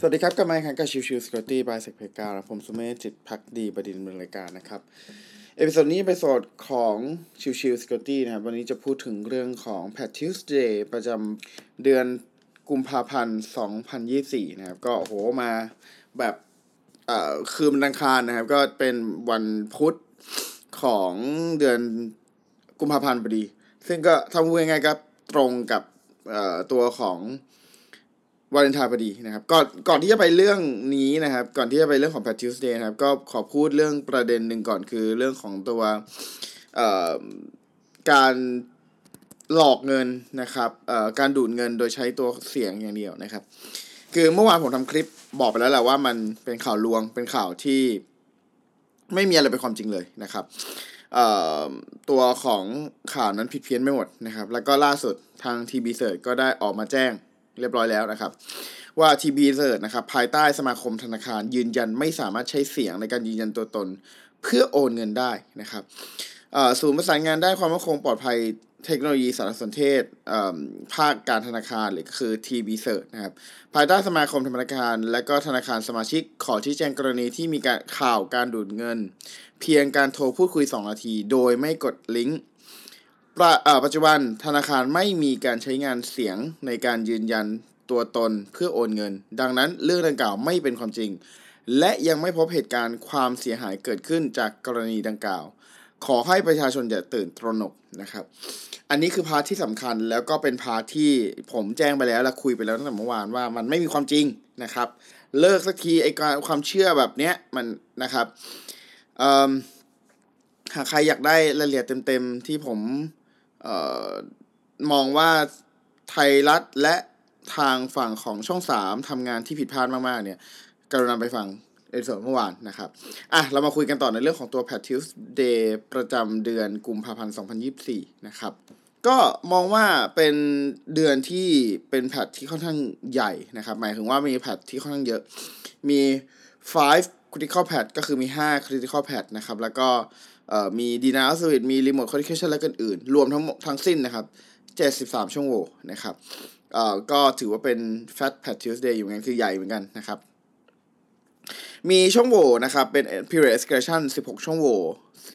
สวัสดีครับกลับมาครับกับ Chill Chill Security by SecPlayground ผมสุเมธจิตภักดีบดินทร์รายการนะครับ episode นี้เป็น episode ของ Chill Chill Security นะครับ วันนี้จะพูดถึงเรื่องของ Patch Tuesday ประจำเดือนกุมภาพันธ์2024นะครับ ก็ก็มาแบบเอ่อคืนวันอังคารนะครับ ก็เป็นวันพุธของเดือนกุมภาพันธ์พอดี ซึ่งก็ทำยังไงก็ตรงกับเอ่อตัวของ วาเลนไทน์พอดีนะครับก่อนก่อนที่จะไปเรื่องนี้นะครับ ก่อนที่จะไปเรื่องของ Pat Tuesday นะครับ ก็ขอพูดเรื่องประเด็นหนึ่งก่อนคือเรื่องของตัวเอ่อการหลอกเงินนะครับเอ่อการดูดเงินโดยใช้ตัวเสียงอย่างเดียวนะครับ คือเมื่อวานผมทำคลิปบอกไปแล้วแหละว่ามันเป็นข่าวลวงเป็นข่าวที่ไม่มีอะไรเป็นความจริงเลยนะครับเอ่อตัวของข่าวนั้นผิดเพี้ยนไม่หมดนะครับ แล้วก็ล่าสุดทาง TB Search ก็ได้ออกมาแจ้ง เรียบร้อยแล้วนะครับ ว่า TB Search นะครับภายใต้สมาคมธนาคารยืนยันไม่สามารถใช้เสียงในการยืนยันตัวตน เพื่อโอนเงินได้นะครับศูนย์ประสานงานด้านความมั่นคงปลอดภัยเทคโนโลยีสารสนเทศภาคการธนาคารหรือก็คือ TB s e r c h นะครับภายใต้สมาคมธนาคาร และก็ธนาคารสมาชิกขอชี้แจงกรณีที่มีการข่าวการดูดเงิน เพียงการโทรพูดคุย 2 นาที โดยไม่กดลิงก์ ปัจจุบันธนาคารไม่มีการใช้งานเสียงในการยืนยันตัวตนเพื่อโอนเงิน ดังนั้นเรื่องดังกล่าวไม่เป็นความจริง และยังไม่พบเหตุการณ์ความเสียหายเกิดขึ้นจากกรณีดังกล่าว ขอให้ประชาชนอย่าตื่นตระหนกนะครับ อันนี้คือ part ที่สำคัญแล้วก็เป็น part ที่ผมแจ้งไปแล้วและคุยไปแล้วตั้งแต่เมื่อวานว่ามันไม่มีความจริงนะครับ เลิกสักทีไอ้การความเชื่อแบบเนี้ยมันนะครับหากใครอยากได้รายละเอียดเต็มๆที่ผม มองว่าไทยรัฐและทางฝั่งของช่องสามทำงานที่ผิดพลาดมากๆ เนี่ยกรุณาไปฟัง episode เมื่อวานนะครับ อะ เรามาคุยกันต่อในเรื่องของตัว p a t i u s Day ประจำเดือนกุมภาพันธ์ 2024 นะครับ ก็มองว่าเป็นเดือนที่เป็นแพทที่ค่อนข้างใหญ่นะครับ หมายถึงว่ามีแพทที่ค่อนข้างเยอะ มี 5 critical pad ก็คือมี 5 critical pad นะครับ แล้วก็ มีดีนาสวิตมีรีโมทคอนเนคชันและกันอื่น รวมทั้งทั้งสิ้นนะครับ 73ช่องโว่นะครับก็ถือว่าเป็น Fat Pat Tuesday อยู่งั้นคือใหญ่เหมือนกันนะครับมีช่องโหว่นะครับ เป็น period escalation 16 ช่องโหว่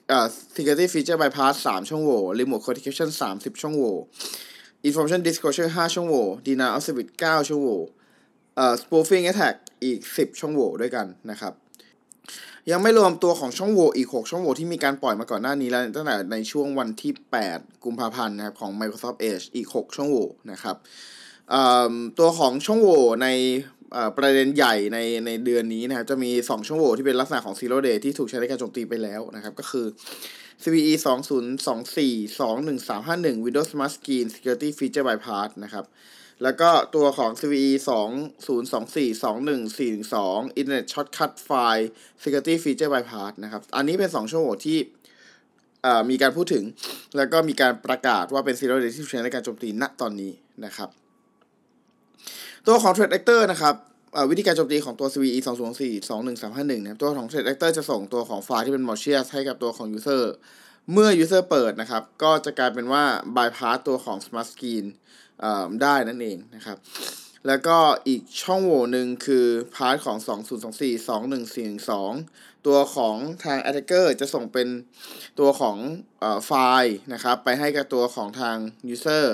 เอ่อ security feature bypass 3 ช่องโหว่ remote codification 30 ช่องโหว่ information disclosure 5 ช่องโหว่ denial of service 9 ช่องโหว่เออ spoofing attack อีก 10 ช่องโหว่ด้วยกันนะครับ ยังไม่รวมตัวของช่องโหว่อีก 6 ช่องโหว่ที่มีการปล่อยมาก่อนหน้านี้แล้ว ตั้งแต่ในช่วงวันที่ 8 กุมภาพันธ์นะครับของ Microsoft Edge อีก 6 ช่องโหว่นะครับตัวของช่องโหว่ในประเด็นใหญ่ในในเดือนนี้นะครับจะมี 2 ช่องโหว่ที่เป็นลักษณะของ Zero Day ที่ถูกใช้ในการโจมตีไปแล้วนะครับก็คือ CVE 2024 21351 Windows Smart Screen Security Feature Bypass นะครับ แล้วก็ตัวของ CVE 2024 21412 Internet Shortcut File Security Feature Bypass นะครับ อันนี้เป็น 2 ช่องโหว่ที่มีการพูดถึง แล้วก็มีการประกาศว่าเป็น Zero Day ที่ใช้ในการโจมตีณตอนนี้นะครับ ตัวของ Threat Actor นะครับวิธีการโจมตีของตัว CVE 204 21351นะครับ ตัวของ Threat Actor จะส่งตัวของไฟล์ที่เป็น malicious ให้กับตัวของ user เมื่อ user เปิดนะครับ ก็จะกลายเป็นว่า bypass ตัวของ smart screen ได้นั่นเองนะครับ แล้วก็อีกช่องโหว่หนึ่งคือ part ของ 2024 21412 ตัวของทาง attacker จะส่งเป็นตัวของเอ่อไฟล์นะครับ ไปให้กับตัวของทาง user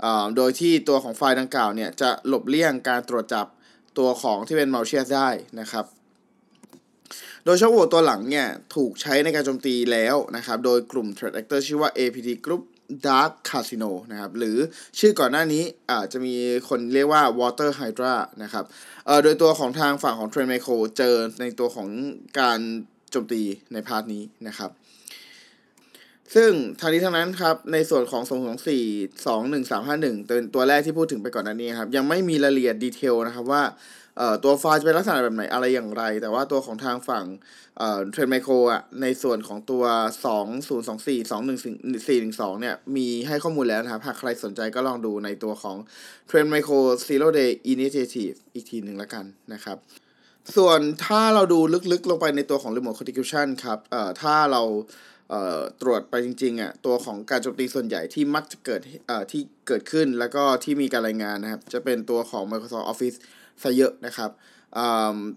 เอ่อโดยที่ตัวของไฟล์ดังกล่าวเนี่ยจะหลบเลี่ยงการตรวจจับตัวของที่เป็น malicious ได้นะครับโดยช่องโหว่ตัวหลังเนี่ยถูกใช้ในการโจมตีแล้วนะครับ โดยกลุ่ม threat actor ชื่อว่า APT Group Dark Casino นะครับ หรือชื่อก่อนหน้านี้อาจจะมีคนเรียกว่า Water Hydra นะครับเอ่อโดยตัวของทางฝั่งของ Trend Micro เจอในตัวของการโจมตีใน part นี้นะครับ ซึ่งทั้งนี้ทั้งนั้นครับ ในส่วนของ224 21351เป็นตัวแรกที่พูดถึงไปก่อนหน้านี้ครับ ยังไม่มีรายละเอียด detail นะครับว่าเอ่อตัวไฟล์จะเป็นลักษณะแบบไหนอะไรอย่างไร แต่ว่าตัวของทางฝั่งเอ่อ Trend Micro อะในส่วนของตัว 2024 21412เนี่ยมีให้ข้อมูลแล้วนะครับ หากใครสนใจก็ลองดูในตัวของ Trend Micro Zero Day Initiative อีกทีหนึ่งล้วกันนะครับ ส่วนถ้าเราดูลึกๆลงไปในตัวของ Remote Contribution ครับเอ่อถ้าเรา ตรวจไปจริงๆอะตัวของการโจมตีส่วนใหญ่ที่มักจะเกิดที่เกิดขึ้นแล้วก็ที่มีการรายงานนะครับ จะเป็นตัวของ Microsoft Office ซะเยอะนะครับ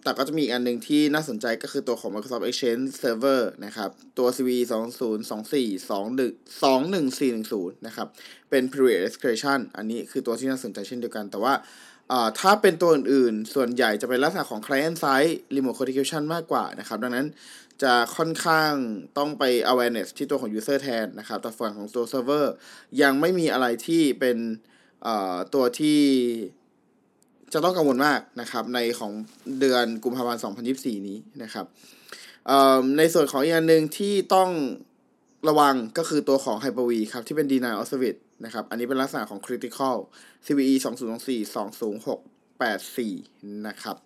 แต่ก็จะมีอีกอันหนึ่งที่น่าสนใจก็คือตัวของ Microsoft Exchange Server นะครับ ตัว CVE 2024 21410นะครับ เป็น Period Escalation อันนี้คือตัวที่น่าสนใจเช่นเดียวกัน แต่ว่า ถ้าเป็นตัวอื่นๆ ส่วนใหญ่จะเป็นลักษณะของ Client Side Remote Configuration มากกว่านะครับ ดังนั้นจะค่อนข้างต้องไป awareness ที่ตัวของ user แทนนะครับ แต่ฝั่งของตัว server ยังไม่มีอะไรที่เป็นตัวที่จะต้องกังวลมากนะครับ ในของเดือนกุมภาพันธ์ 2024 นี้นะครับในส่วนของอีกอันหนึ่งที่ต้อง ระวังก็คือตัวของ Hyper-V ครับ ที่เป็น Denial of Service นะครับ อันนี้เป็นลักษณะของ Critical CVE 2024 20684 นะครับ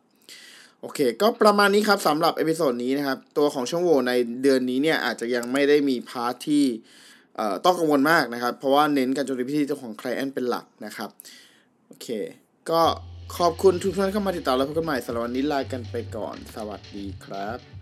โอเค ก็ประมาณนี้ครับสำหรับ episode นี้นะครับ ตัวของช่องโหว่ในเดือนนี้เนี่ยอาจจะยังไม่ได้มี part ที่ต้องกังวลมากนะครับ เพราะว่าเน้นการโจมตีไปที่ตัวของ Client เป็นหลักนะครับ โอเค ก็ขอบคุณทุกท่านเข้ามาติดตามแล้วพบกันใหม่สำหรับวันนี้ลากันไปก่อน สวัสดีครับ